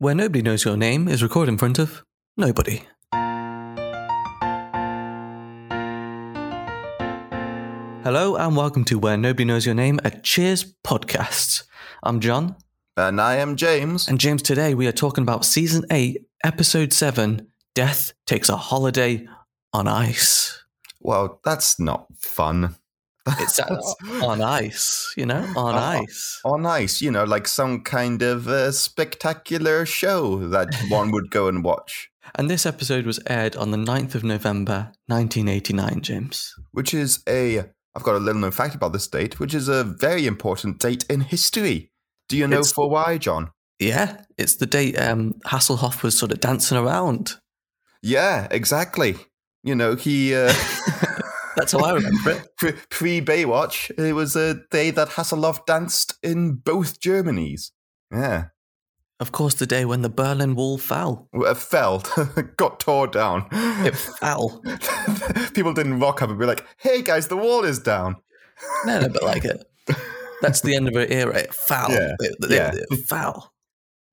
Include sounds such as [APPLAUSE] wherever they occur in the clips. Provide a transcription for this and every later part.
where nobody knows your name is recorded in front of nobody. Hello and welcome to Where Nobody Knows Your Name, a Cheers podcast. I'm John. And I am James. And James, today we are talking about season 8, episode 7 Death Takes a Holiday on Ice. Well, that's not fun. It's [LAUGHS] on ice, you know, on uh, ice. On ice, you know, like some kind of uh, spectacular show that one would go and watch. And this episode was aired on the 9th of November, 1989, James. Which is a, I've got a little known fact about this date, which is a very important date in history. Do you know it's, for why, John? Yeah, it's the date um, Hasselhoff was sort of dancing around. Yeah, exactly. You know, he. Uh, [LAUGHS] That's how I remember it. [LAUGHS] Pre Baywatch, it was a day that Hasselhoff danced in both Germanys. Yeah. Of course, the day when the Berlin Wall fell. It uh, fell, [LAUGHS] got tore down. It fell. [LAUGHS] People didn't rock up and be like, "Hey guys, the wall is down." No, no, but like it. That's the end of an era. It fell. Yeah. It, it, yeah. it, fell.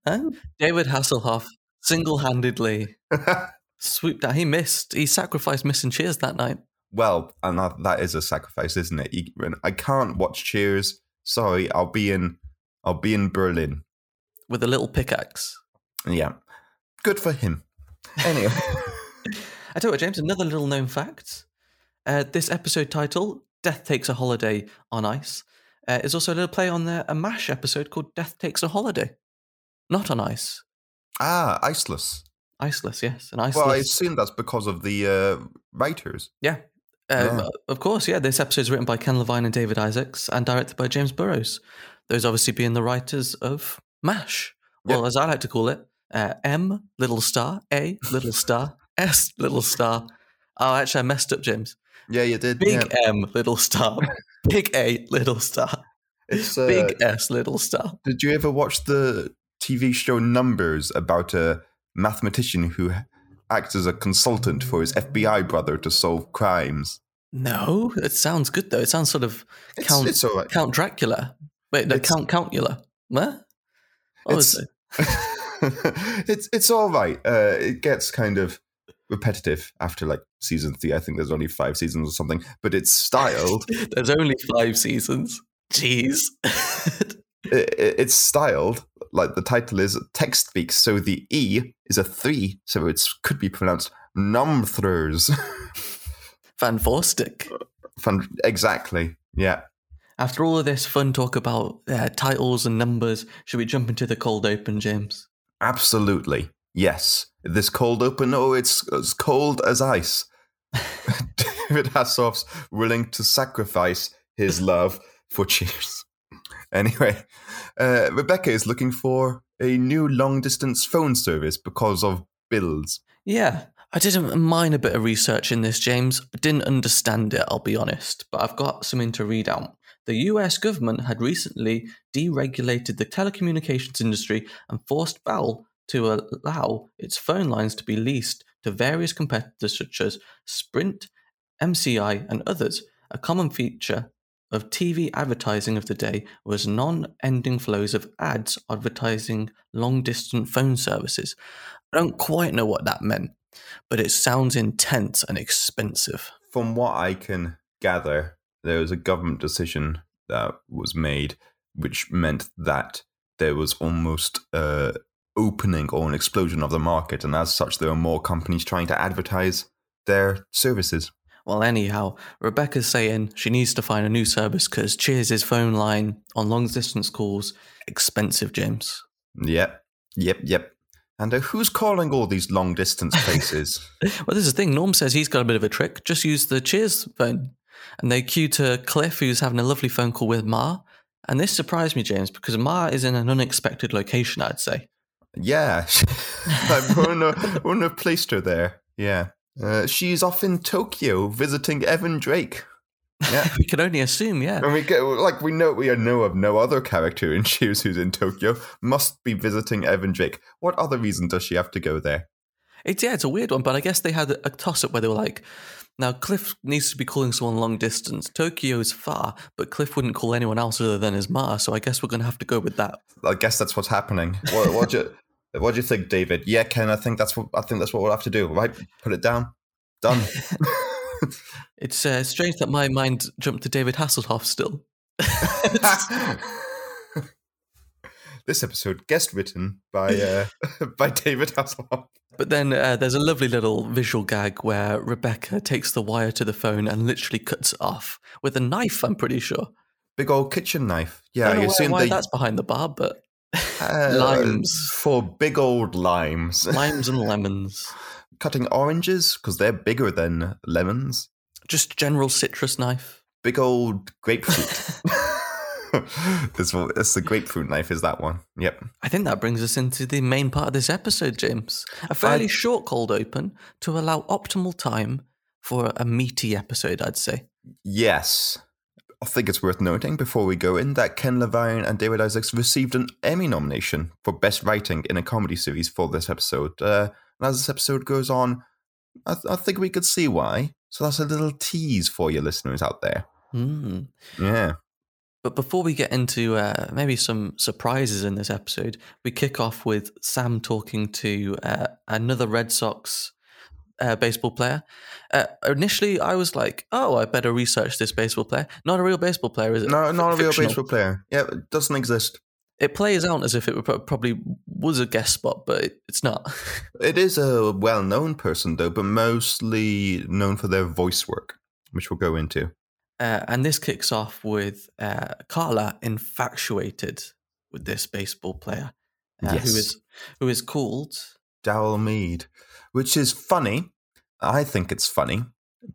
And David Hasselhoff single-handedly swooped down. He missed. He sacrificed missing cheers that night. Well, and that, that is a sacrifice, isn't it? I can't watch Cheers. Sorry, I'll be in. I'll be in Berlin with a little pickaxe. Yeah, good for him. Anyway, [LAUGHS] I tell you what, James. Another little known fact: uh, this episode title, "Death Takes a Holiday on Ice," uh, is also a little play on the, a Mash episode called "Death Takes a Holiday," not on ice. Ah, iceless. Iceless, yes, and iceless. Well, I assume that's because of the uh, writers. Yeah, um, yeah. Of course, yeah. This episode is written by Ken Levine and David Isaacs and directed by James Burrows. Those obviously being the writers of MASH. Well, yep. as I like to call it, uh, M, little star, A, little star, [LAUGHS] S, little star. Oh, actually, I messed up, James. Yeah, you did. Big yeah. M, little star. [LAUGHS] Big A, little star. It's [LAUGHS] uh, Big S, little star. Did you ever watch the TV show Numbers about a mathematician who acts as a consultant for his FBI brother to solve crimes. No, it sounds good though. It sounds sort of Count it's, it's Count Dracula. Wait, no, it's, Count Countula. What? what it's, it? [LAUGHS] it's it's all right. Uh, it gets kind of repetitive after like season three. I think there's only five seasons or something, but it's styled. [LAUGHS] there's only five seasons. Jeez. [LAUGHS] it, it's styled like the title is text speaks, so the E is a three, so it could be pronounced numthers. [LAUGHS] Fantastic. Fun, exactly. Yeah. After all of this fun talk about uh, titles and numbers, should we jump into the cold open, James? Absolutely. Yes. This cold open, oh, it's as cold as ice. [LAUGHS] [LAUGHS] David Hasselhoff's willing to sacrifice his love for cheers. [LAUGHS] Anyway, uh, Rebecca is looking for a new long distance phone service because of bills. Yeah, I did a mind a bit of research in this, James. I didn't understand it, I'll be honest, but I've got something to read out. The US government had recently deregulated the telecommunications industry and forced Bell to allow its phone lines to be leased to various competitors such as Sprint, MCI, and others. A common feature of TV advertising of the day was non ending flows of ads advertising long distance phone services. I don't quite know what that meant, but it sounds intense and expensive. From what I can gather, there was a government decision that was made which meant that there was almost a opening or an explosion of the market, and as such, there were more companies trying to advertise their services. Well, anyhow, Rebecca's saying she needs to find a new service because Cheers' phone line on long distance calls expensive, James. Yep, yep, yep. And uh, who's calling all these long distance [LAUGHS] places? well, this is the thing. Norm says he's got a bit of a trick. Just use the Cheers phone. And they cue to Cliff, who's having a lovely phone call with Ma. And this surprised me, James, because Ma is in an unexpected location, I'd say. Yeah. I wouldn't have, wouldn't have placed her there. Yeah. Uh, she's off in Tokyo visiting Evan Drake. Yeah, [LAUGHS] we can only assume. Yeah, and we get like we know we know of no other character in [LAUGHS] Cheers who's in Tokyo. Must be visiting Evan Drake. What other reason does she have to go there? It's yeah, it's a weird one, but I guess they had a toss up where they were like, now Cliff needs to be calling someone long distance. Tokyo is far, but Cliff wouldn't call anyone else other than his ma. So I guess we're going to have to go with that. I guess that's what's happening. What, what, you, What do you think, David? Yeah, Ken. I think that's what I think that's what we'll have to do. Right, put it down. Done. [LAUGHS] [LAUGHS] it's uh, strange that my mind jumped to David Hasselhoff still. [LAUGHS] this episode guest written by uh, by David Hasselhoff. But then uh, there's a lovely little visual gag where Rebecca takes the wire to the phone and literally cuts it off with a knife. I'm pretty sure. Big old kitchen knife. Yeah, you've seen why the that's behind the bar, but uh, limes for big old limes, [LAUGHS] limes and lemons. Cutting oranges because they're bigger than lemons. Just general citrus knife. Big old grapefruit. [LAUGHS] this one, that's the grapefruit knife. Is that one? Yep. I think that brings us into the main part of this episode, James. A fairly I, short cold open to allow optimal time for a meaty episode. I'd say. Yes. I think it's worth noting before we go in that Ken Levine and David Isaacs received an Emmy nomination for Best Writing in a Comedy Series for this episode. Uh, and as this episode goes on, I, th- I, think we could see why. So that's a little tease for your listeners out there. Mm. Yeah. But before we get into uh, maybe some surprises in this episode, we kick off with Sam talking to uh, another Red Sox uh, baseball player. Uh, initially, I was like, "Oh, I better research this baseball player." Not a real baseball player, is it? No, not F- a real baseball player. Yeah, it doesn't exist. It plays out as if it probably was a guest spot, but it's not. [LAUGHS] it is a well-known person, though, but mostly known for their voice work, which we'll go into. Uh, and this kicks off with uh, Carla infatuated with this baseball player, uh, yes. who is who is called Darryl Meade, which is funny. I think it's funny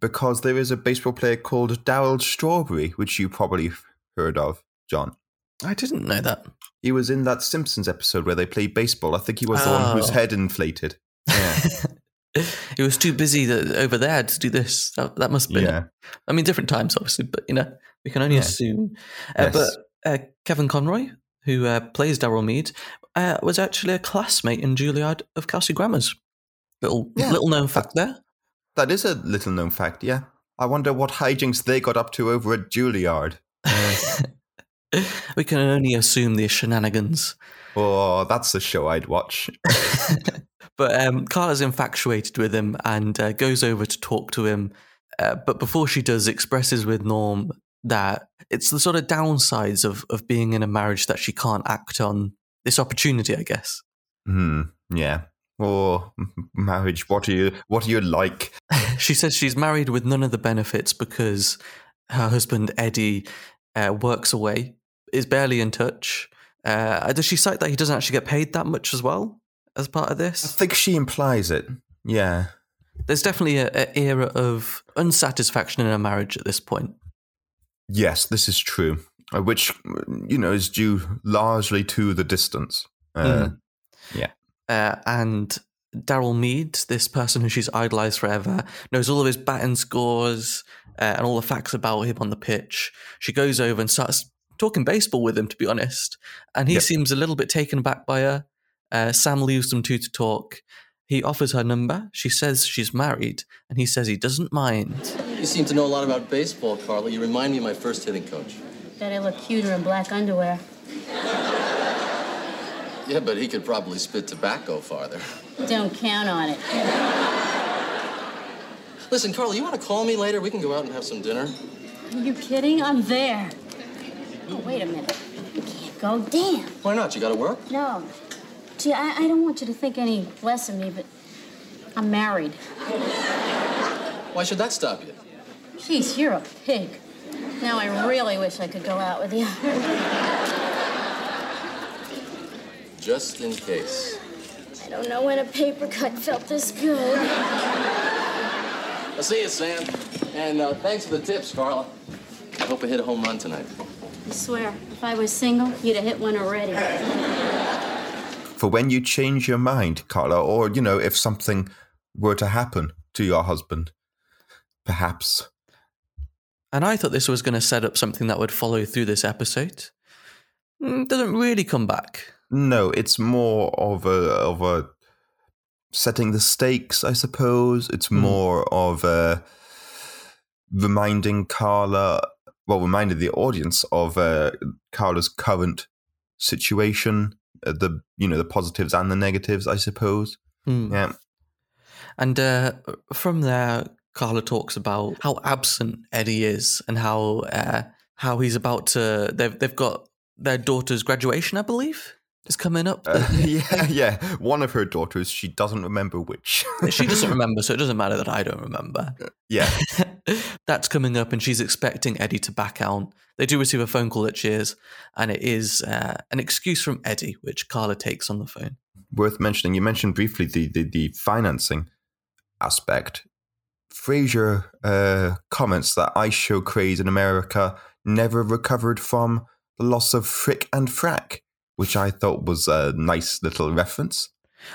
because there is a baseball player called Darryl Strawberry, which you probably heard of, John. I didn't know that. He was in that Simpsons episode where they played baseball. I think he was oh. the one whose oh. head inflated. Yeah. [LAUGHS] he was too busy to, over there to do this. That, that must be. Yeah. I mean, different times, obviously, but you know, we can only yeah. assume. Uh, yes. But uh, Kevin Conroy, who uh, plays Darryl Mead, uh, was actually a classmate in Juilliard of Kelsey Grammer's. Little yeah. little known fact there. That is a little known fact. Yeah, I wonder what hijinks they got up to over at Juilliard. [LAUGHS] we can only assume the shenanigans. Oh, that's the show I'd watch. [LAUGHS] but um, Carla's infatuated with him and uh, goes over to talk to him. Uh, but before she does, expresses with Norm that it's the sort of downsides of, of being in a marriage that she can't act on this opportunity, I guess. Hmm. Yeah. Or marriage. What are you? What are you like? [LAUGHS] she says she's married with none of the benefits because her husband Eddie uh, works away, is barely in touch. Uh, does she cite that he doesn't actually get paid that much as well as part of this? I think she implies it. Yeah. There's definitely an era of unsatisfaction in a marriage at this point. Yes, this is true, uh, which you know is due largely to the distance. Uh, mm. Yeah, uh, and Daryl Mead, this person who she's idolized forever, knows all of his batting scores uh, and all the facts about him on the pitch. She goes over and starts talking baseball with him, to be honest, and he yep. seems a little bit taken aback by her. Uh, Sam leaves them two to talk. He offers her number. She says she's married, and he says he doesn't mind. You seem to know a lot about baseball, Carla. You remind me of my first hitting coach. Bet I look cuter in black underwear. Yeah, but he could probably spit tobacco farther. Don't count on it. Listen, Carla, you want to call me later? We can go out and have some dinner. Are you kidding? I'm there. Oh, wait a minute. You can't go. Damn. Why not? You got to work? No. Gee, I, I don't want you to think any less of me, but I'm married. Why should that stop you? Jeez, you're a pig. Now I really wish I could go out with you. Just in case. I don't know when a paper cut felt this good. I'll see you, Sam. And uh, thanks for the tips, Carla. I hope I hit a home run tonight. I swear, if I was single, you'd have hit one already for when you change your mind, Carla, or, you know, if something were to happen to your husband, perhaps. And I thought this was going to set up something that would follow through this episode. It mm, doesn't really come back. No, it's more of a of a setting the stakes, I suppose. It's mm. more of a reminding Carla, well, reminding the audience of uh, Carla's current situation uh, the you know the positives and the negatives, I suppose. Hmm. Yeah, And uh, from there, Carla talks about how absent Eddie is and how uh, how he's about to. They've they've got their daughter's graduation, I believe, is coming up. uh, [LAUGHS] [LAUGHS] yeah, yeah. One of her daughters, she doesn't remember which. [LAUGHS] she doesn't remember, so it doesn't matter that I don't remember. yeah, That's coming up, and she's expecting Eddie to back out. They do receive a phone call at Cheers, and it is uh, an excuse from Eddie, which Carla takes on the phone. worth mentioning. You mentioned briefly the the, the financing aspect. Frasier uh, comments that ice show craze in America never recovered from the loss of Frick and Frack, which I thought was a nice little reference.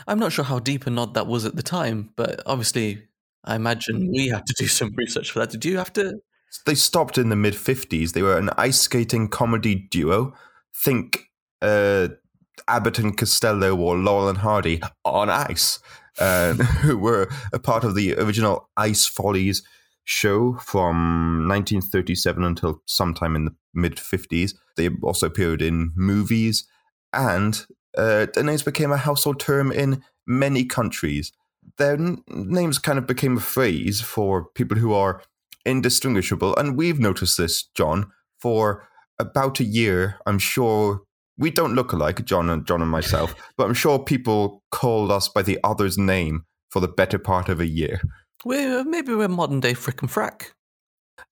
I'm not sure how deep a nod that was at the time, but obviously, I imagine we had to do [LAUGHS] some research for that. Did you have to? They stopped in the mid 50s. They were an ice skating comedy duo. Think uh, Abbott and Costello or Laurel and Hardy on ice, uh, [LAUGHS] who were a part of the original Ice Follies show from 1937 until sometime in the mid 50s. They also appeared in movies, and uh, their names became a household term in many countries. Their n- names kind of became a phrase for people who are indistinguishable. And we've noticed this, John, for about a year. I'm sure we don't look alike, John and John and myself, [LAUGHS] but I'm sure people called us by the other's name for the better part of a year. We're, maybe we're modern day frick and frack.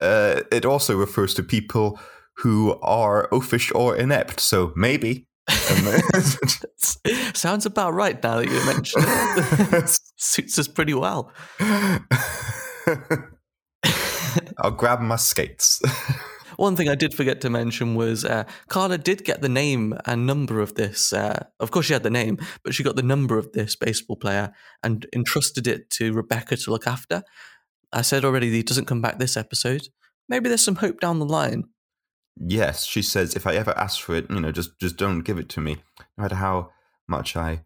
Uh, it also refers to people who are oafish or inept. So maybe. [LAUGHS] Sounds about right now that you mention it. [LAUGHS] Suits us pretty well. [LAUGHS] I'll grab my skates. One thing I did forget to mention was uh, Carla did get the name and number of this. Uh, of course, she had the name, but she got the number of this baseball player and entrusted it to Rebecca to look after. I said already he doesn't come back this episode. Maybe there's some hope down the line. Yes, she says, if I ever ask for it, you know, just just don't give it to me, no matter how much I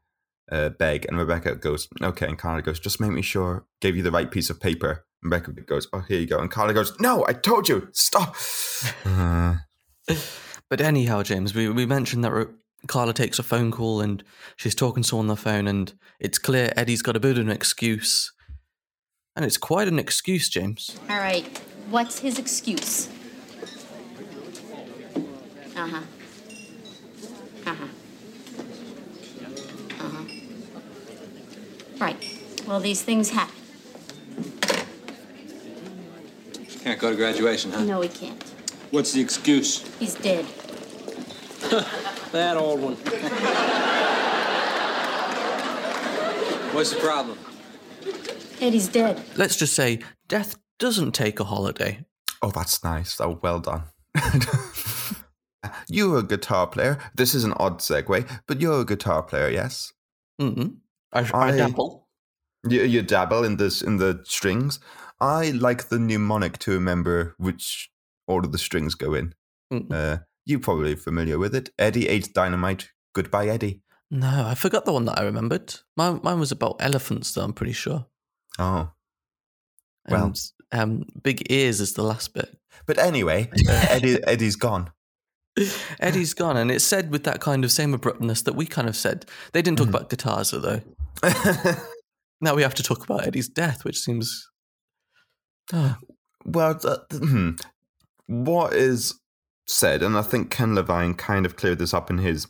uh, beg. And Rebecca goes, okay. And Carla goes, just make me sure, gave you the right piece of paper. And Rebecca goes, oh, here you go. And Carla goes, no, I told you, stop. Uh, But anyhow, James, we, we mentioned that Re- Carla takes a phone call and she's talking to someone on the phone, and it's clear Eddie's got a bit of an excuse. And it's quite an excuse, James. All right, what's his excuse? Uh huh. Uh huh. Uh huh. Right. Well, these things happen. Can't go to graduation, huh? No, he can't. What's the excuse? He's dead. [LAUGHS] That old one. [LAUGHS] What's the problem? Eddie's dead. Let's just say death doesn't take a holiday. oh, that's nice. Oh, well done. [LAUGHS] you're a guitar player. This is an odd segue, but you're a guitar player, yes? Mm-hmm. I, I, I- dabble. You, you dabble in this in the strings. I like the mnemonic to remember which order the strings go in. Mm. Uh, you're probably familiar with it. Eddie ate dynamite. Goodbye, Eddie. No, I forgot the one that I remembered. Mine, mine was about elephants, though, I'm pretty sure. Oh, Well. And um, big ears is the last bit. but anyway, [LAUGHS] uh, Eddie Eddie's gone. [LAUGHS] Eddie's gone, and it's said with that kind of same abruptness that we kind of said. They didn't talk Mhm. about guitars, though. [LAUGHS] Now we have to talk about Eddie's death, which seems. Oh, well, th- hmm. what is said, and I think Ken Levine kind of cleared this up in his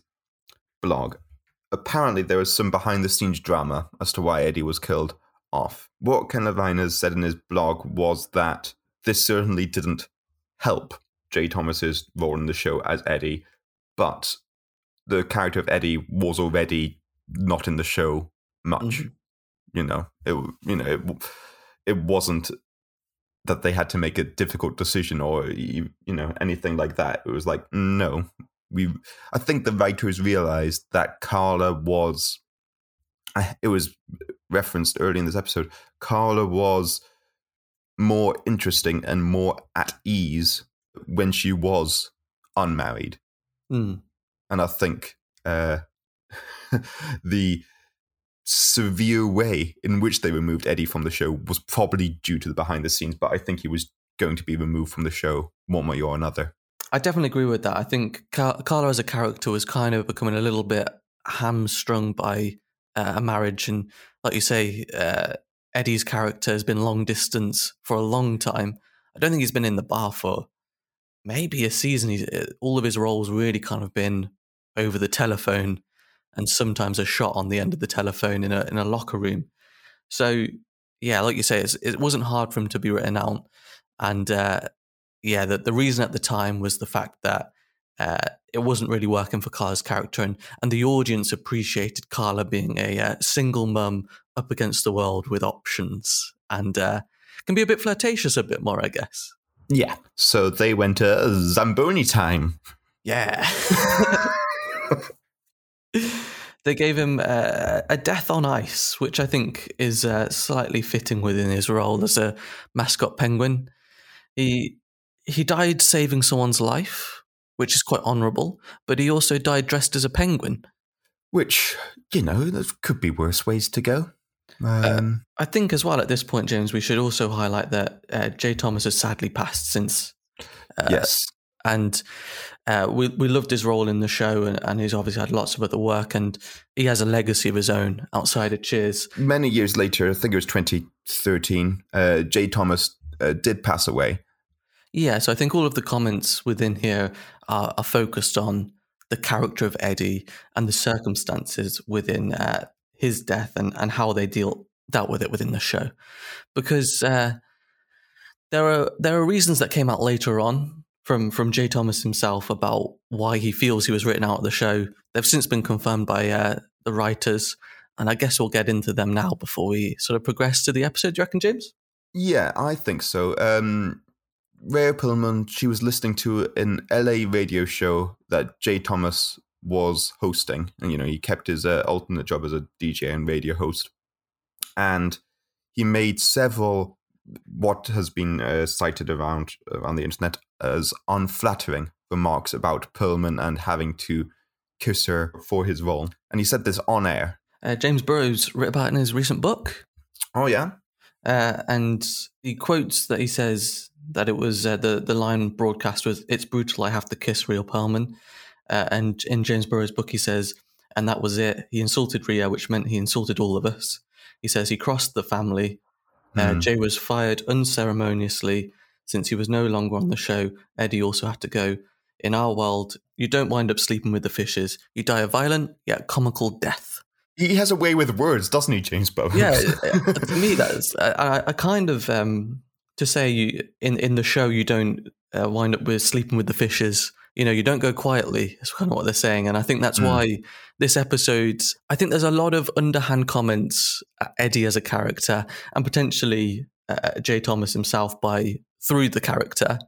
blog. Apparently, there was some behind the scenes drama as to why Eddie was killed off. What Ken Levine has said in his blog was that this certainly didn't help Jay Thomas's role in the show as Eddie, but the character of Eddie was already not in the show much. Mhm. You know, it you know it, it wasn't that they had to make a difficult decision or you you know anything like that. It was like no, we. I think the writers realized that Carla was. It was referenced early in this episode. Carla was more interesting and more at ease when she was unmarried, mm. and I think uh, [LAUGHS] the severe way in which they removed Eddie from the show was probably due to the behind the scenes, but I think he was going to be removed from the show one way or another. I definitely agree with that. I think Car- Carla as a character was kind of becoming a little bit hamstrung by uh, a marriage, and like you say, uh, Eddie's character has been long distance for a long time. I don't think he's been in the bar for maybe a season. He's, uh, all of his roles really kind of been over the telephone, and sometimes a shot on the end of the telephone in a in a locker room. So yeah, like you say, it wasn't hard for him to be written out, and uh, yeah, the the reason at the time was the fact that uh, it wasn't really working for Carla's character, and and the audience appreciated Carla being a uh, single mum up against the world with options, and uh, can be a bit flirtatious a bit more, I guess. Yeah. So they went to Zamboni time. Yeah. [LAUGHS] they gave him uh, a death on ice, which I think is uh, slightly fitting within his role as a mascot penguin. He he died saving someone's life, which is quite honourable, but he also died dressed as a penguin. Which, you know, there could be worse ways to go. Um, uh, I think as well at this point, James, we should also highlight that uh, Jay Thomas has sadly passed since. Uh, yes. And uh, we we loved his role in the show, and, and, he's obviously had lots of other work, and he has a legacy of his own outside of Cheers. Many years later, I think it was 2013, uh, Jay Thomas uh, did pass away. Yeah, so I think all of the comments within here are, are focused on the character of Eddie and the circumstances within uh, his death and, and how they deal dealt with it within the show, because uh, there are there are reasons that came out later on from from Jay Thomas himself about why he feels he was written out of the show. They've since been confirmed by uh, the writers, and I guess we'll get into them now before we sort of progress to the episode. Do you reckon, James? Yeah, I think so. Um, Rhea she was listening to an LA radio show that Jay Thomas was hosting. And, you know, he kept his uh, alternate job as a DJ and radio host. And he made several, what has been uh, cited around, around the internet as unflattering remarks about Perlman and having to kiss her for his role. And he said this on air. Uh, James Burrows wrote about in his recent book. Oh, yeah? Uh, and he quotes that he says that it was uh, the the line broadcast was "It's brutal. I have to kiss Rhea Perlman," uh, and in James Burrows' book he says, "And that was it. He insulted Rhea, which meant he insulted all of us." He says he crossed the family. Mm. Jay was fired unceremoniously since he was no longer on the show. Eddie also had to go. In our world, you don't wind up sleeping with the fishes. You die a violent yet comical death. He has a way with words, doesn't he, James Bowen? Yeah, [LAUGHS] to me, that's I, I kind of um, to say you in in the show you don't uh, wind up with sleeping with the fishes. You know, you don't go quietly. That's kind of what they're saying, and I think that's mm. why this episode. I think there's a lot of underhand comments at Eddie as a character, and potentially uh, Jay Thomas himself by through the character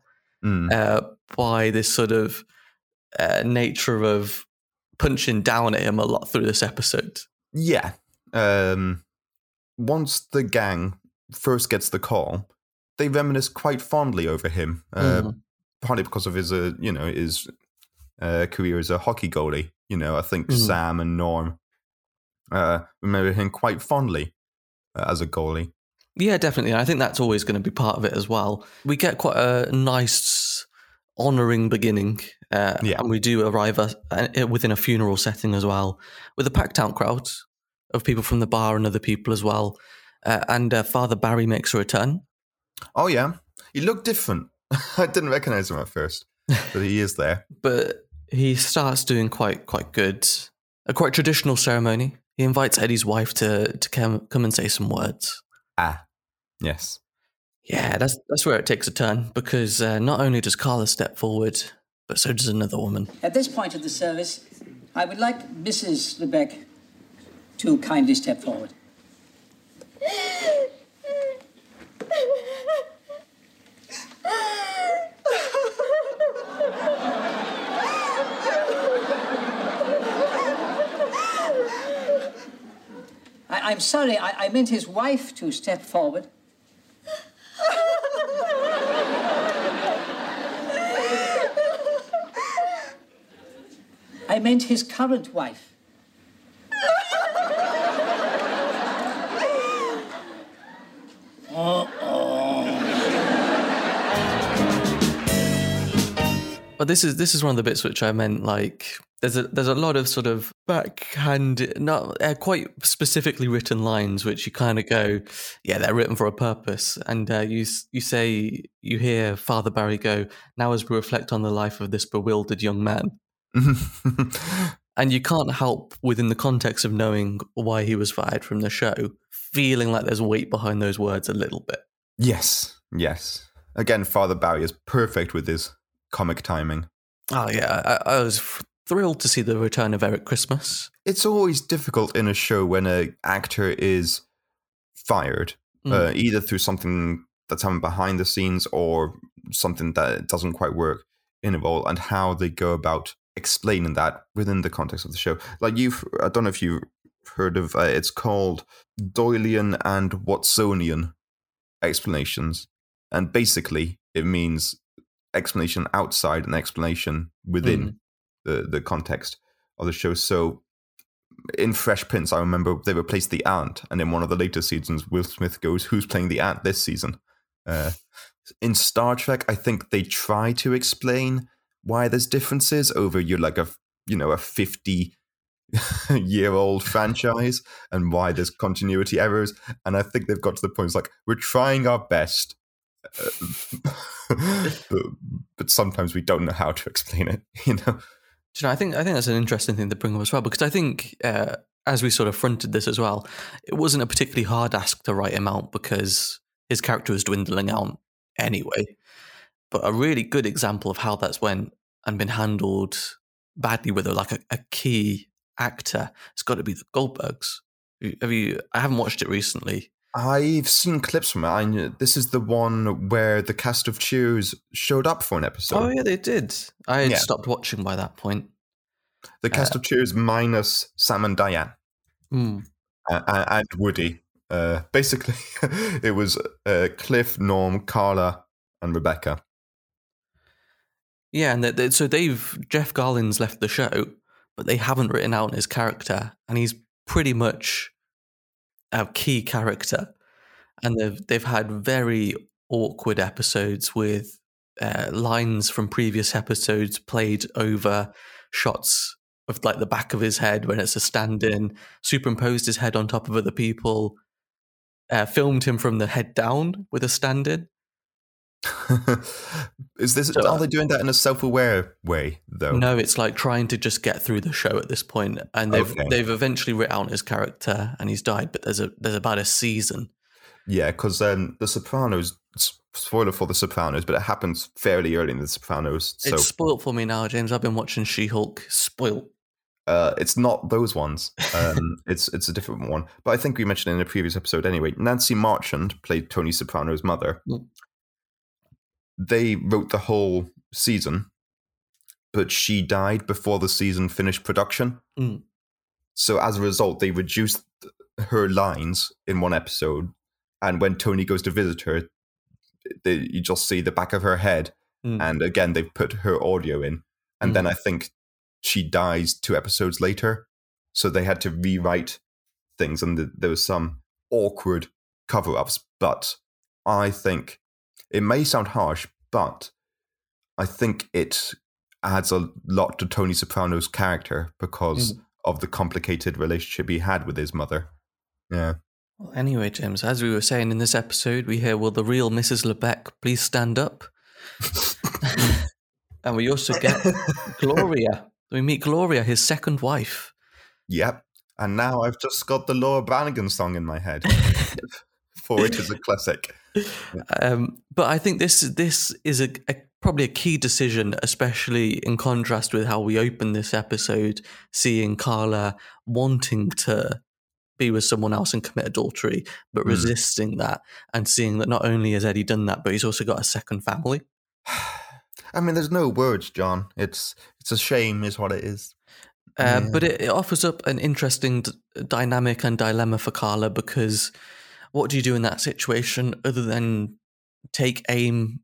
mm. uh, by this sort of uh, nature of punching down at him a lot through this episode. Yeah. Um, once the gang first gets the call, they reminisce quite fondly over him, uh, mm. Partly because of his, uh, you know, his uh, career as a hockey goalie. You know, I think mm. Sam and Norm uh, remember him quite fondly uh, as a goalie. Yeah, definitely. I think that's always going to be part of it as well. We get quite a nice honouring beginning. Uh, yeah. And we do arrive a, within a funeral setting as well, with a packed out crowd of people from the bar and other people as well. Uh, and uh, Father Barry makes a return. Oh, yeah. He looked different. [LAUGHS] I didn't recognize him at first, but he is there. [LAUGHS] but he starts doing quite quite good. A quite traditional ceremony. He invites Eddie's wife to, to come, come and say some words. Ah, yes. Yeah, that's that's where it takes a turn because uh, not only does Carla step forward, but so does another woman. At this point of the service, I would like Mrs. Lebec to kindly step forward. [LAUGHS] I, am sorry, I, I meant his wife to step forward. I meant his current wife. But this is this is one of the bits which I meant like there's a there's a lot of sort of backhand, not uh, quite specifically written lines, which you kind of go, yeah, they're written for a purpose. And uh, you you say you hear Father Barry go, now as we reflect on the life of this bewildered young man, [LAUGHS] and you can't help within the context of knowing why he was fired from the show, feeling like there's weight behind those words a little bit. yes, yes. Again, Father Barry is perfect with his comic timing. Oh yeah, I, I was thrilled to see the return of Eric Christmas. It's always difficult in a show when an actor is fired, Mm. uh, either through something that's happened behind the scenes or something that doesn't quite work in a role, and how they go about explaining that within the context of the show. Like you've, I don't know if you've heard of, uh, it's called Doylean and Watsonian explanations, and basically it means explanation outside and explanation within the the context of the show. So in Fresh Prince, I remember they replaced the aunt, and in one of the later seasons, Will Smith goes, "Who's playing the aunt this season?" Uh, in Star Trek, I think they try to explain why there's differences over you like a you know a fifty [LAUGHS] year old franchise and why there's continuity errors and i think they've got to the point it's like we're trying our best uh, [LAUGHS] but, but sometimes we don't know how to explain it [LAUGHS] you know you know, I think I think that's an interesting thing to bring up as well because I think uh, as we sort of fronted this as well, it wasn't a particularly hard ask to write him out because his character was dwindling out anyway. But a really good example of how that's went and been handled badly with a, like a, a key actor it's got to be the Goldbergs. Have you? I haven't watched it recently. I've seen clips from it. I this is the one where the cast of Cheers showed up for an episode. oh yeah, they did. I had Yeah. stopped watching by that point. The cast of Cheers minus Sam and Diane uh, uh, and Woody. Uh, [LAUGHS] basically, [LAUGHS] it was uh, Cliff, Norm, Carla, and Rebecca. Yeah, and they, they, so they've Jeff Garlin's left the show, but they haven't written out his character, and he's pretty much a key character. And they've they've had very awkward episodes with uh, lines from previous episodes played over shots of like the back of his head when it's a stand-in, superimposed his head on top of other people, uh, filmed him from the head down with a stand-in. [LAUGHS] is this? So, uh, are they doing that in a self-aware way though? No, it's like trying to just get through the show at this point, and they've Okay. they've eventually written out his character, and he's died. But there's a there's about a season. Yeah, because um, The Sopranos. Spoiler for The Sopranos, but it happens fairly early in The Sopranos. So it's spoilt for me now, James. I've been watching She Hulk. Spoilt. Uh, it's not those ones. Um, it's it's a different one. But I think we mentioned in a previous episode anyway. Nancy Marchand played Tony Soprano's mother. Mm. They wrote the whole season, but she died before the season finished production. Mm. So as a result, they reduced her lines in one episode, and when Tony goes to visit her, they, you just see the back of her head Mm. and again they've put her audio in and Mm. then i think she dies two episodes later so they had to rewrite things and th- there was some awkward cover-ups but i think it may sound harsh but i think it adds a lot to tony soprano's character because mm. of the complicated relationship he had with his mother yeah Well, anyway, James, as we were saying in this episode, we hear, "Will the real Mrs. Lebec please stand up?" [LAUGHS] and we also get Gloria. We meet Gloria, his second wife. Yep. And now I've just got the Laura Branigan song in my head. [LAUGHS] For it is a classic. Um, but I think this this is a, a probably a key decision, especially in contrast with how we open this episode, seeing Carla wanting to be with someone else and commit adultery, but Hmm. resisting that, and seeing that not only has Eddie done that, but he's also got a second family. [SIGHS] I mean, there's no words, John. It's it's a shame, is what it is. Uh, But it, it offers up an interesting d- dynamic and dilemma for Carla because what do you do in that situation other than take aim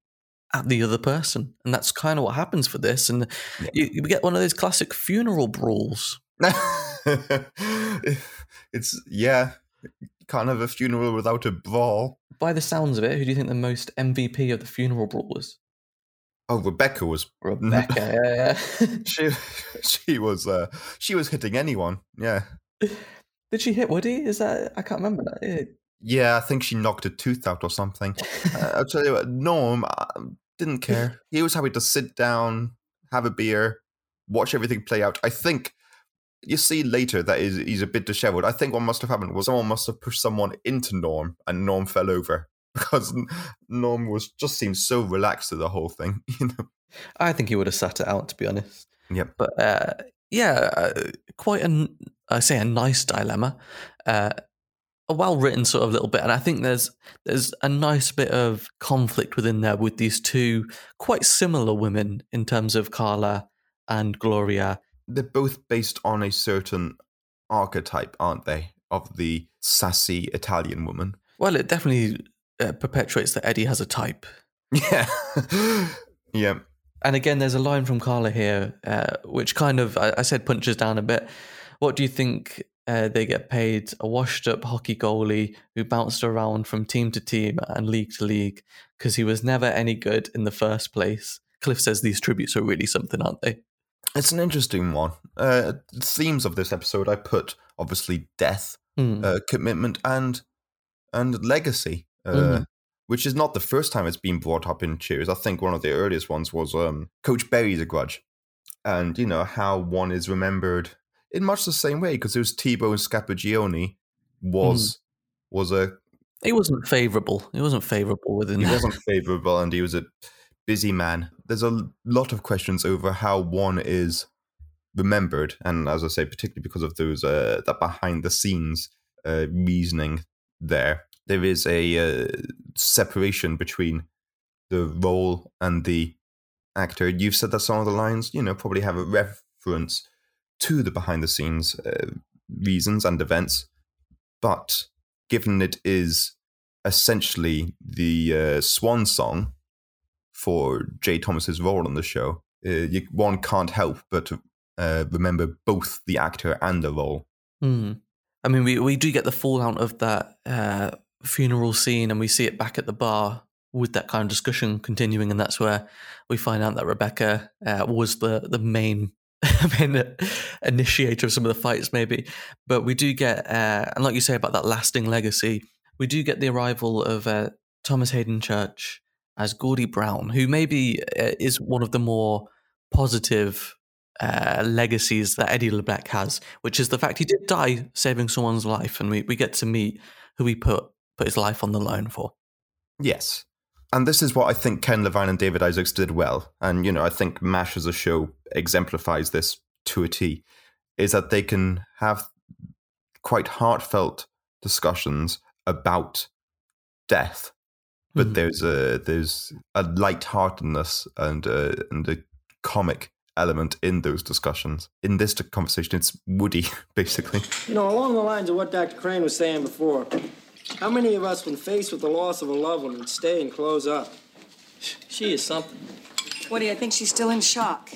at the other person? And that's kind of what happens for this. And you, you get one of those classic funeral brawls. [LAUGHS] it's yeah, can't have a funeral without a brawl. By the sounds of it, who do you think the most MVP of the funeral brawl was? Oh, Rebecca was Rebecca. [LAUGHS] yeah, yeah. she she was uh, she was hitting anyone. Yeah, [LAUGHS] Did she hit Woody? Is that I can't remember that. Yeah. I think she knocked a tooth out or something. uh, I'll tell you what, Norm uh, didn't care. [LAUGHS] He was happy to sit down, have a beer, watch everything play out. I think you see later that he's, he's a bit disheveled. I think what must have happened was someone must have pushed someone into Norm, and Norm fell over [LAUGHS] because Norm was just seemed so relaxed to the whole thing. [LAUGHS] You know. I think he would have sat it out, to be honest. Yeah, But uh, yeah, uh, quite a, I say a nice dilemma, uh, a well written sort of little bit, and I think there's there's a nice bit of conflict within there with these two quite similar women in terms of Carla and Gloria. They're both based on a certain archetype, aren't they? Of the sassy Italian woman. Well, it definitely uh, perpetuates that Eddie has a type. Yeah. [LAUGHS] yeah. And again, there's a line from Carla here, uh, which kind of, I, I said, punches down a bit. What do you think uh, they get paid? A washed up hockey goalie who bounced around from team to team and league to league because he was never any good in the first place. Cliff says these tributes are really something, aren't they? It's an interesting one. Uh, themes of this episode, I put obviously death, Hmm. uh, commitment, and and legacy, uh, Mhm. which is not the first time it's been brought up in Cheers. I think one of the earliest ones was um, Coach Buries a grudge, and you know how one is remembered in much the same way because it was Tebow and Scapagione was was a He wasn't favourable. He wasn't favourable within he wasn't favorable and he was a busy man. There's a lot of questions over how one is remembered, and as I say, particularly because of those uh, that behind the scenes uh, reasoning there. There is a uh, separation between the role and the actor. You've said that some of the lines, you know, probably have a reference to the behind the scenes uh, reasons and events, but given it is essentially the uh, swan song for Jay Thomas's role on the show, uh, you, one can't help but uh, remember both the actor and the role. Hmm. I mean, we, we do get the fallout of that uh, funeral scene, and we see it back at the bar with that kind of discussion continuing, and that's where we find out that Rebecca uh, was the the main [LAUGHS] main initiator of some of the fights, maybe. But we do get, uh, and like you say about that lasting legacy, we do get the arrival of uh, Thomas Haden Church as Gordy Brown, who maybe uh, is one of the more positive uh, legacies that Eddie LeBec has, which is the fact he did die saving someone's life, and we, we get to meet who he put put his life on the line for. Yes. And this is what I think Ken Levine and David Isaacs did well. And, you know, I think MASH as a show exemplifies this to a T, is that they can have quite heartfelt discussions about death. But Mhm. there's a there's a lightheartedness and a, and a comic element in those discussions. In this conversation, it's Woody, [LAUGHS] basically. You know, along the lines of what Dr. Crane was saying before, how many of us, when faced with the loss of a loved one, would stay and close up? She is something. Woody, I think she's still in shock.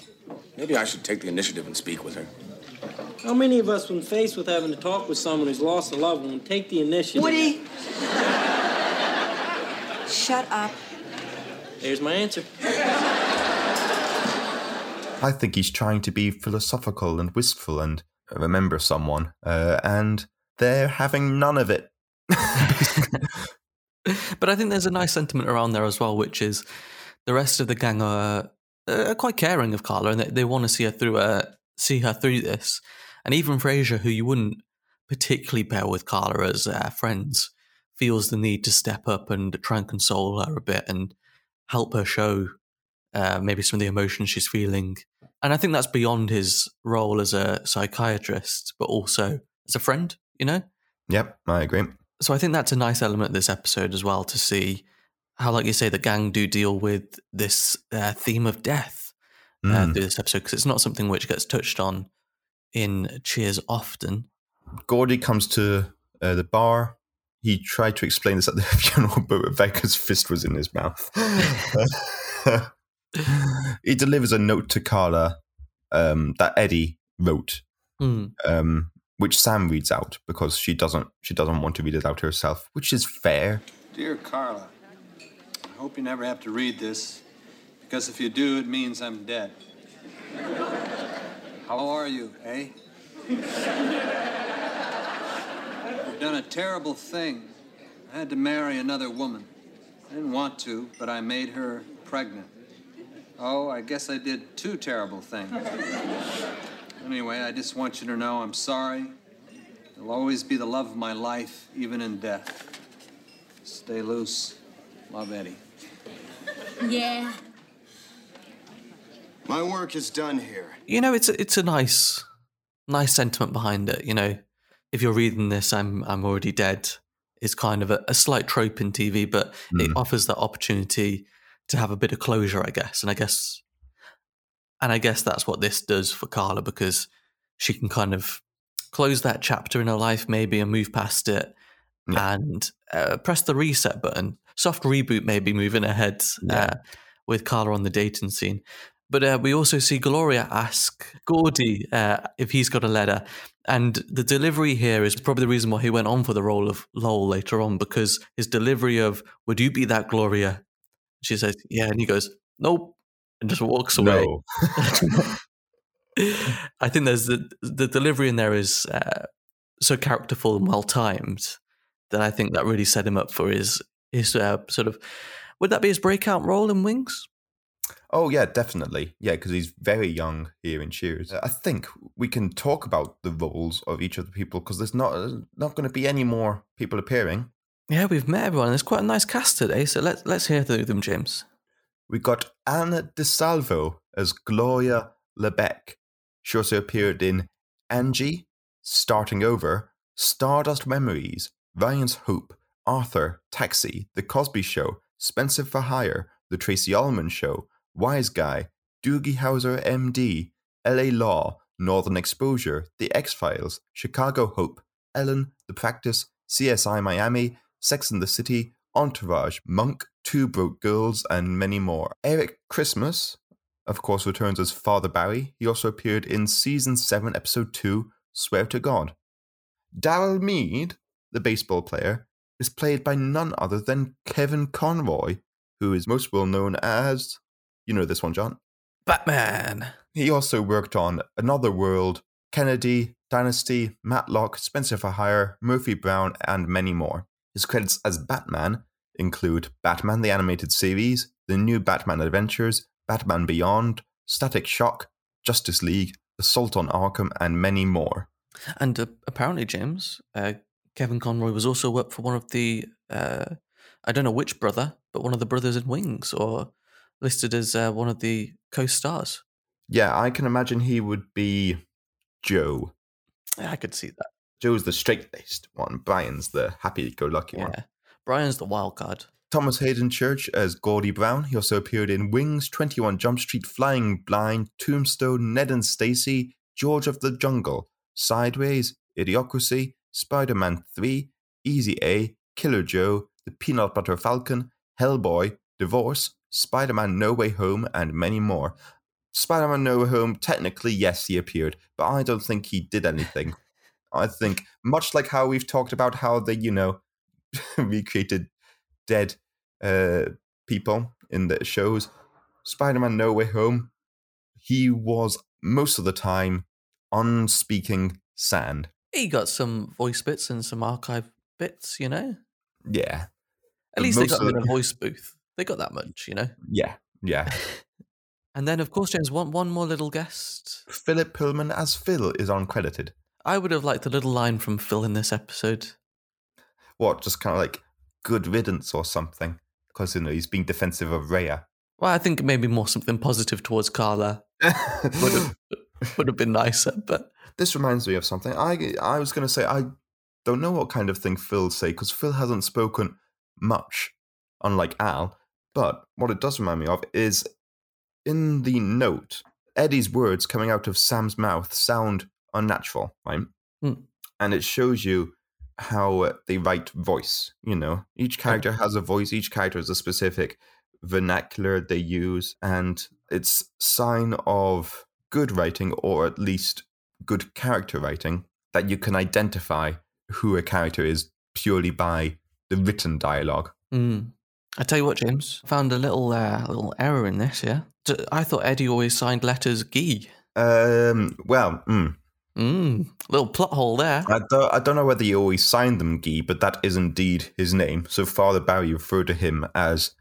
Maybe I should take the initiative and speak with her. How many of us, when faced with having to talk with someone who's lost a loved one, take the initiative? Woody! Shut up. There's my answer. I think he's trying to be philosophical and wistful and remember someone, uh, and they're having none of it. [LAUGHS] But I think there's a nice sentiment around there as well, which is the rest of the gang are, are quite caring of Carla, and they, they want to see her through. Uh, see her through this, and even Frasier, who you wouldn't particularly pair with Carla as uh, friends, feels the need to step up and try and console her a bit and help her show uh, maybe some of the emotions she's feeling. And I think that's beyond his role as a psychiatrist, but also as a friend. You know. Yep, I agree. So I think that's a nice element of this episode as well to see how, like you say, the gang do deal with this uh, theme of death uh, Mm. through this episode because it's not something which gets touched on in Cheers often. Gordy comes to uh, the bar. He tried to explain this at the [LAUGHS] funeral, but Rebecca's fist was in his mouth. [LAUGHS] he delivers a note to Carla um, that Eddie wrote, Hmm. um, which Sam reads out because she doesn't she doesn't want to read it out herself, which is fair. Dear Carla, I hope you never have to read this Because if you do, it means I'm dead. How are you, eh? You've done a terrible thing. I had to marry another woman. I didn't want to, but I made her pregnant. Oh, I guess I did two terrible things. Anyway, I just want you to know I'm sorry. You'll always be the love of my life, even in death. Stay loose. Love, Eddie. Yeah. My work is done here. You know, it's a, it's a nice, nice sentiment behind it. You know, if you're reading this, I'm I'm already dead. Is kind of a, a slight trope in TV, but it Mm. offers that opportunity to have a bit of closure, I guess. And I guess, and I guess that's what this does for Carla because she can kind of close that chapter in her life, maybe, and move past it, and uh, press the reset button. Soft reboot, maybe moving ahead uh, with Carla on the dating scene. But uh, we also see Gloria ask Gordy uh, if he's got a letter. And the delivery here is probably the reason why he went on for the role of Lowell later on, because his delivery of, Would you be that Gloria? She says, Yeah. And he goes, Nope. And just walks away. No. [LAUGHS] I think there's the, the delivery in there is uh, so characterful and well timed that I think that really set him up for his, his uh, sort of, would that be his breakout role in Wings? Oh yeah, definitely. Yeah, because he's very young here in Cheers. I think we can talk about the roles of each of the people because there's not not going to be any more people appearing. Yeah, we've met everyone. There's quite a nice cast today, so let's let's hear through them, James. We got Anna DeSalvo as Gloria LeBec. She also appeared in Angie, Starting Over, Stardust Memories, Ryan's Hope, Arthur, Taxi, The Cosby Show, Spencer for Hire, The Tracey Ullman Show, Wise Guy, Doogie Howser MD, LA Law, Northern Exposure, The X Files, Chicago Hope, Ellen, The Practice, CSI Miami, Sex and the City, Entourage, Monk, Two Broke Girls, and many more. Eric Christmas, of course, returns as Father Barry. He also appeared in Season 7, Episode 2, Swear to God. Daryl Mead, the baseball player, is played by none other than Kevin Conroy, who is most well known as. You know this one, John? Batman. He also worked on Another World, Kennedy, Dynasty, Matlock, Spencer for Hire, Murphy Brown, and many more. His credits as Batman include Batman the Animated Series, The New Batman Adventures, Batman Beyond, Static Shock, Justice League, Assault on Arkham, and many more. And uh, apparently, James, uh, Kevin Conroy was also up for one of the, uh, I don't know which brother, but one of the brothers in Wings, or listed as uh, one of the co-stars. Yeah, I can imagine he would be Joe. I could see that. Joe's the straight laced one, Brian's the happy go lucky one. Brian's the wild card. Thomas Haden Church as Gordy Brown. He also appeared in Wings, 21 Jump Street, Flying Blind, Tombstone, Ned and Stacey, George of the Jungle, Sideways, Idiocracy, Spider Man 3, Easy A, Killer Joe, The Peanut Butter Falcon, Hellboy, Divorce, Spider Man No Way Home, and many more. Spider Man No Way Home, technically, yes, he appeared, but I don't think he did anything. [LAUGHS] I think, much like how we've talked about how they, you know, [LAUGHS] recreated dead uh, people in the shows, Spider Man No Way Home, he was most of the time on speaking sand. He got some voice bits and some archive bits, you know. Yeah. At least they got him in a [LAUGHS] voice booth. They got that much, you know. Yeah. Yeah. [LAUGHS] And then, of course, James, one one more little guest. Philip Perlman as Phil is uncredited. I would have liked a little line from Phil in this episode. What, just kind of like good riddance or something? Because, you know, he's being defensive of Rhea. Well, I think maybe more something positive towards Carla would have [LAUGHS] would have been nicer. But This reminds me of something. I I was going to say I don't know what kind of thing Phil say because Phil hasn't spoken much, unlike Al. But what it does remind me of is in the note, Eddie's words coming out of Sam's mouth sound unnatural, right? Hmm. And it shows you how they write voice. You know, each character has a voice. Each character has a specific vernacular they use, and it's sign of good writing, or at least good character writing, that you can identify who a character is purely by the written dialogue. mm, I tell you what, James, found a little uh, little error in this. Yeah, I thought Eddie always signed letters Guy. Um, well, mm, Mm, little plot hole there. I, don't, I don't know whether he always signed them Guy, but that is indeed his name. So Father Barry referred to him as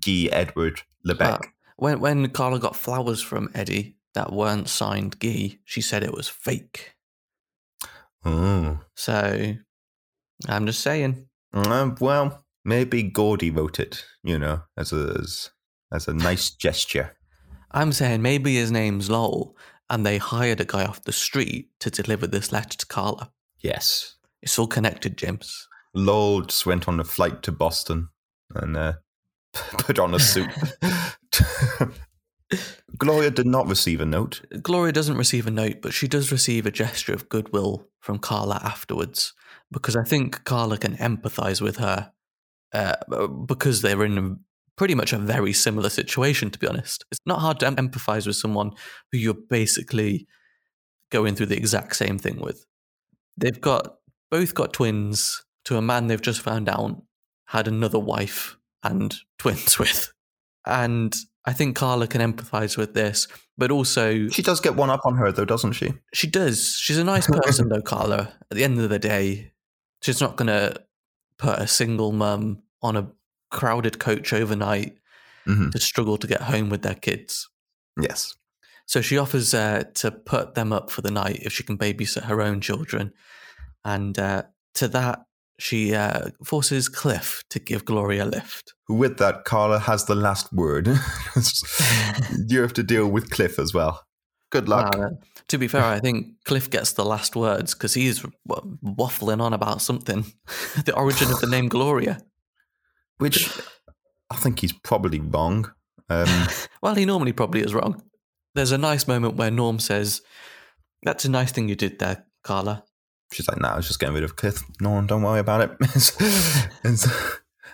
Guy Edward LeBec. But when when Carla got flowers from Eddie that weren't signed Guy, she said it was fake. oh. So I'm just saying. Um, well, maybe Gordy wrote it, you know, as a, as, as a nice gesture. I'm saying maybe his name's Lowell, and they hired a guy off the street to deliver this letter to Carla. Yes. It's all connected, James. Lowell just went on a flight to Boston and uh, [LAUGHS] put on a suit. [LAUGHS] Gloria did not receive a note. Gloria doesn't receive a note, but she does receive a gesture of goodwill from Carla afterwards because I think Carla can empathize with her uh, because they're in a, pretty much a very similar situation, to be honest. It's not hard to em- empathize with someone who you're basically going through the exact same thing with. They've got both got twins to a man they've just found out had another wife and [LAUGHS] twins with. And I think Carla can empathize with this, but also She does get one up on her, though, doesn't she? she does. She's a nice person, though, Carla. At the end of the day, she's not going to put a single mum on a crowded coach overnight Mhm. to struggle to get home with their kids. Yes. So she offers uh, to put them up for the night if she can babysit her own children. And uh, to that, she uh, forces Cliff to give Gloria a lift. With that, Carla has the last word. [LAUGHS] [LAUGHS] you have to deal with Cliff as well. Good luck. Uh, to be fair, I think Cliff gets the last words because he's wa- waffling on about something. [LAUGHS] the origin of the name Gloria. Which I think he's probably wrong. Um, [LAUGHS] Well, he normally probably is wrong. There's a nice moment where Norm says, That's a nice thing you did there, Carla. she's like, nah, I was just getting rid of Cliff. Norm, don't worry about it. [LAUGHS] And so,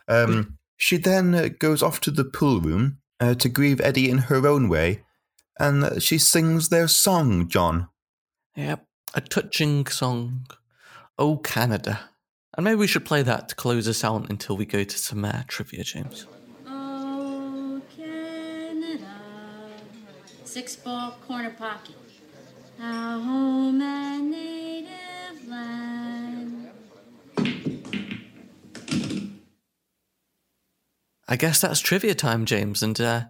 um, she then uh, goes off to the pool room uh, to grieve Eddie in her own way. And she sings their song, John. Yep, a touching song. Oh, Canada. And maybe we should play that to close us out until we go to some uh, trivia, James. Oh, Canada. Six ball corner pocket. Our home and native land. I guess that's trivia time, James. And uh,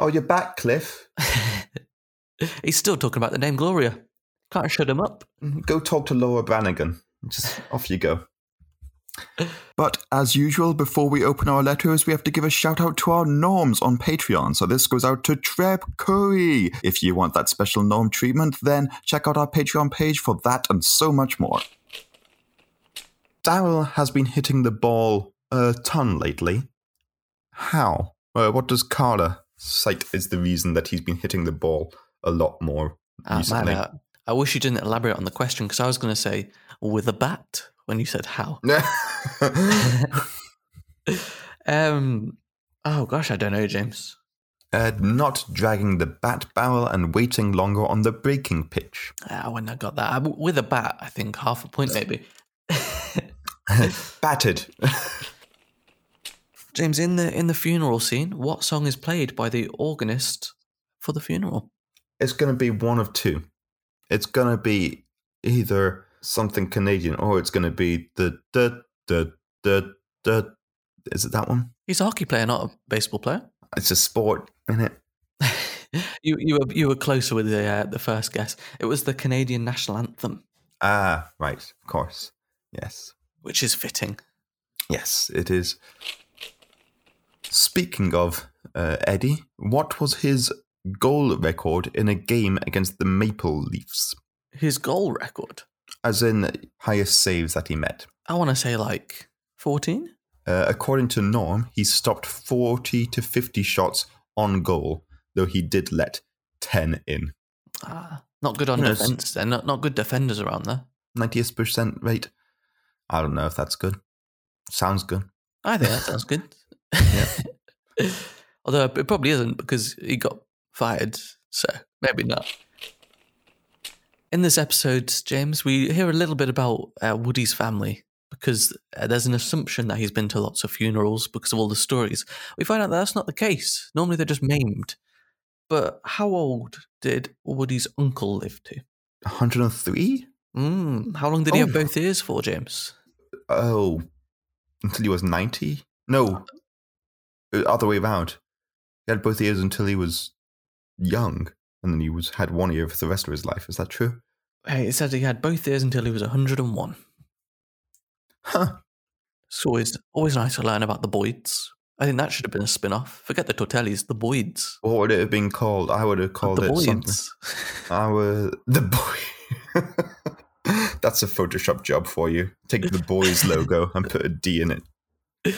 Oh, you're back, Cliff. [LAUGHS] he's still talking about the name Gloria. Can't shut him up. Go talk to Laura Branigan. Just off you go. But as usual, before we open our letters, we have to give a shout out to our norms on Patreon. So this goes out to Treb Curry. If you want that special norm treatment, then check out our Patreon page for that and so much more. Daryl has been hitting the ball a ton lately. How? Uh, what does Carla cite as the reason that he's been hitting the ball a lot more man, recently? uh, I wish you didn't elaborate on the question because I was going to say with a bat when you said how. [LAUGHS] Um. Oh gosh, I don't know, James. Uh, not dragging the bat barrel and waiting longer on the breaking pitch. Ah, when I got that I- with a bat, I think half a point maybe. [LAUGHS] Battered. [LAUGHS] James, in the in the funeral scene, what song is played by the organist for the funeral? it's going to be one of two. It's going to be either something Canadian or it's going to be the the the the the. Is it that one? He's a hockey player, not a baseball player. It's a sport, isn't it? [LAUGHS] You you were you were closer with the uh, the first guess. It was the Canadian national anthem, Ah, right. Of course. Yes. which is fitting. Yes, it is. Speaking of uh, Eddie, what was his goal record in a game against the Maple Leafs? His goal record, As in highest saves that he met. I want to say like fourteen. Uh, according to Norm, he stopped 40 to 50 shots on goal, though he did let 10 in. Ah, not good on You know, defense. Then not not good defenders around there. 90th percent rate. I don't know if that's good. Sounds good. I think that sounds good. [LAUGHS] [LAUGHS] Although it probably isn't because he got fired, so maybe not. In this episode, James, we hear a little bit about uh, Woody's family because there's an assumption that he's been to lots of funerals because of all the stories. We find out that that's not the case. Normally they're just maimed. But how old did Woody's uncle live to? 103? Mm, how long did he have Oh. both ears for, James? Oh, until he was 90? No, uh, other way around. He had both ears until he was young, and then he was had one ear for the rest of his life. Is that true? Hey, It says he had both ears until he was 101. Huh. It's always, always nice to learn about the Boyds. I think that should have been a spin off. Forget the Tortellis, the Boyds. What would it have been called? I would have called the it something. Boyds. Our the boy. [LAUGHS] That's a Photoshop job for you. Take the boys logo and put a D in it. [LAUGHS]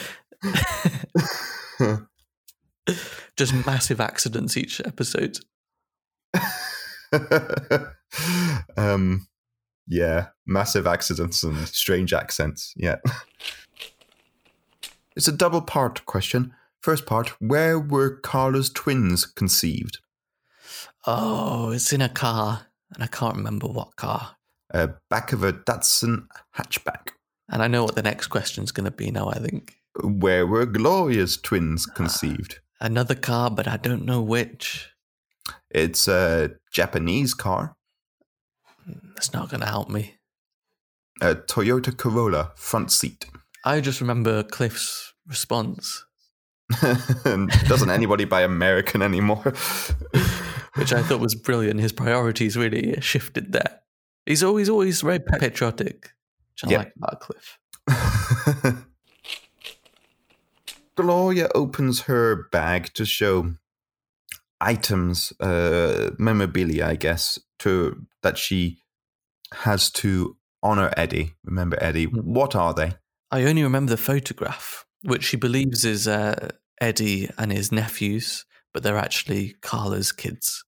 [LAUGHS] Just massive accidents each episode. [LAUGHS] um, yeah, massive accidents and strange accents. Yeah. [LAUGHS] It's a double part question. First part, where were Carla's twins conceived? Oh, it's in a car, and I can't remember what car. Uh, back of a Datsun hatchback. And I know what the next question's going to be now, I think. Where were Gloria's twins conceived? Another car, but I don't know which. It's a Japanese car, That's not going to help me. a Toyota Corolla front seat. [LAUGHS] I just remember Cliff's response, Doesn't anybody buy American anymore? [LAUGHS] which I thought was brilliant. His priorities really shifted there. He's always, always very patriotic, which I Yeah. like about Cliff. [LAUGHS] Gloria opens her bag to show items, uh, memorabilia, I guess, to that she has to honor Eddie. Remember Eddie? What are they? I only remember the photograph, which she believes is uh, Eddie and his nephews, but they're actually Carla's kids.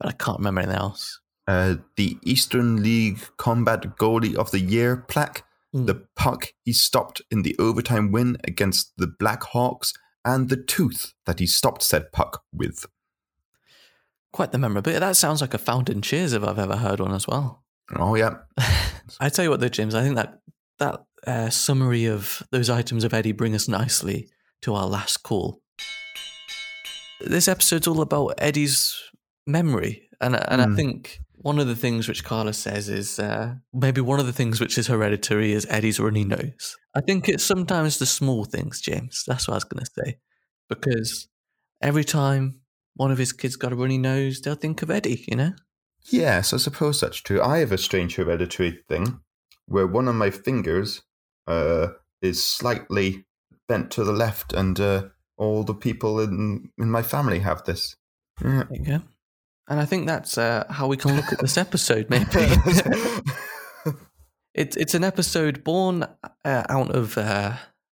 But I can't remember anything else. Uh, the Eastern League Combat Goalie of the Year plaque, Mm. the puck he stopped in the overtime win against the Black Hawks, and the tooth that he stopped said puck with. Quite the memorabilia. That sounds like a fountain cheers if I've ever heard one as well. Oh yeah, [LAUGHS] I tell you what, though, James, I think that that uh, summary of those items of Eddie bring us nicely to our last call. This episode's all about Eddie's memory, and and I Hmm. think one of the things which Carla says is uh, maybe one of the things which is hereditary is Eddie's runny nose. I think it's sometimes the small things, James. That's what I was going to say, because every time one of his kids got a runny nose, they'll think of Eddie. You know. Yes, I suppose that's true. I have a strange hereditary thing where one of my fingers uh, is slightly bent to the left, and uh, all the people in in my family have this. Yeah. There you go. And I think that's uh, how we can look at this [LAUGHS] episode, maybe. [LAUGHS] it's it's an episode born uh, out of uh,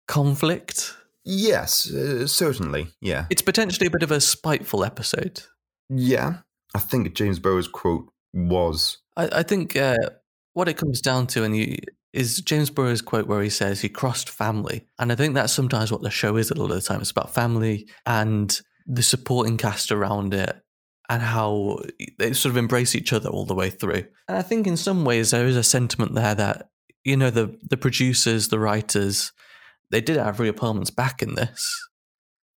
conflict. yes, uh, certainly. Yeah, It's potentially a bit of a spiteful episode. yeah. I think James Burrows' quote was I, I think uh, what it comes down to, and you, is James Burrows' quote where he says he crossed family, and I think that's sometimes what the show is a lot of the time. It's about family and the supporting cast around it, and how they sort of embrace each other all the way through. And I think in some ways there is a sentiment there that you know the the producers, the writers, they did have Rhea Perlman's back in this,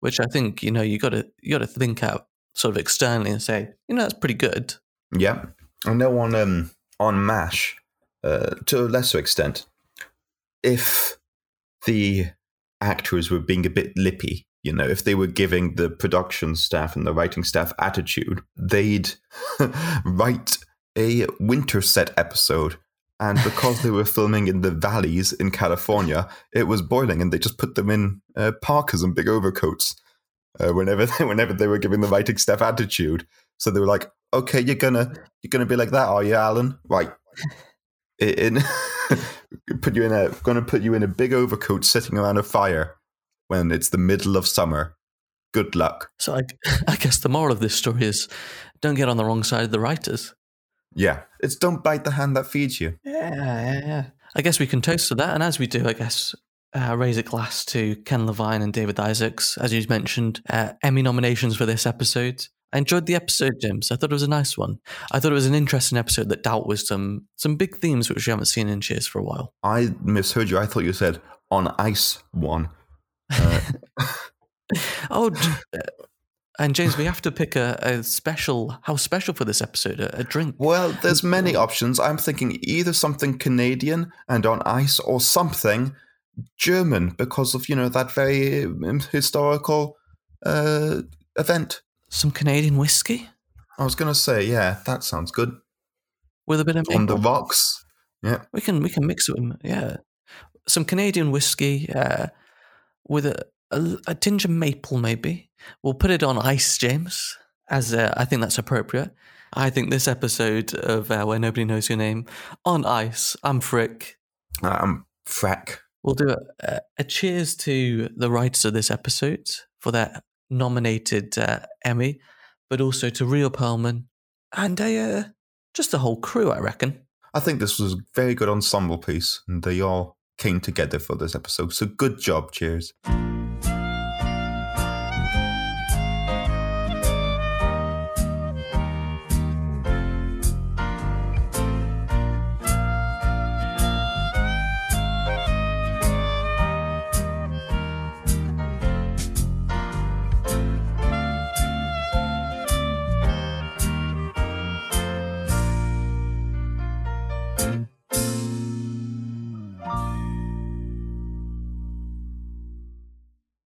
which I think you know you got to you got to think out sort of externally and say you know that's pretty good. Yeah, I know on um on Mash, uh, to a lesser extent, if the actors were being a bit lippy, you know, if they were giving the production staff and the writing staff attitude, they'd [LAUGHS] write a winter set episode. And because they were [LAUGHS] filming in the valleys in California, it was boiling, and they just put them in uh, parkas and big overcoats uh, whenever they, [LAUGHS] whenever they were giving the writing staff attitude. So they were like, "Okay, you're gonna you're gonna be like that, are you, Alan? Right? In put you in a gonna put you in a big overcoat, sitting around a fire when it's the middle of summer. Good luck. So I, [LAUGHS] I guess the moral of this story is don't get on the wrong side of the writers. Yeah, it's don't bite the hand that feeds you. Yeah, yeah, yeah. I guess we can toast to that, and as we do, I guess uh, raise a glass to Ken Levine and David Isaacs, as you mentioned, uh, Emmy nominations for this episode. I enjoyed the episode, James. I thought it was a nice one. I thought it was an interesting episode that dealt with some some big themes which we haven't seen in Cheers for a while. I misheard you. I thought you said on ice one. [LAUGHS] Oh, uh, and James, we have to pick a, a special, how special for this episode, a, a drink. Well, there's many options. I'm thinking either something Canadian and on ice or something German because of, you know, that very um, historical uh, event. Some Canadian whiskey I was going to say, yeah, that sounds good. with a bit of On the rocks. Yeah. We can we can mix it with yeah, some Canadian whiskey uh, with a, a a tinge of maple maybe. We'll put it on ice, James, as uh, I think that's appropriate. I think this episode of uh, Where Nobody Knows Your Name on ice. I'm Frick. I'm frack. We'll do a, a, a cheers to the writers of this episode for their nominated uh, Emmy, but also to Rhea Perlman and a, uh, just the whole crew, I reckon. I think this was a very good ensemble piece, and they all came together for this episode. So good job, cheers.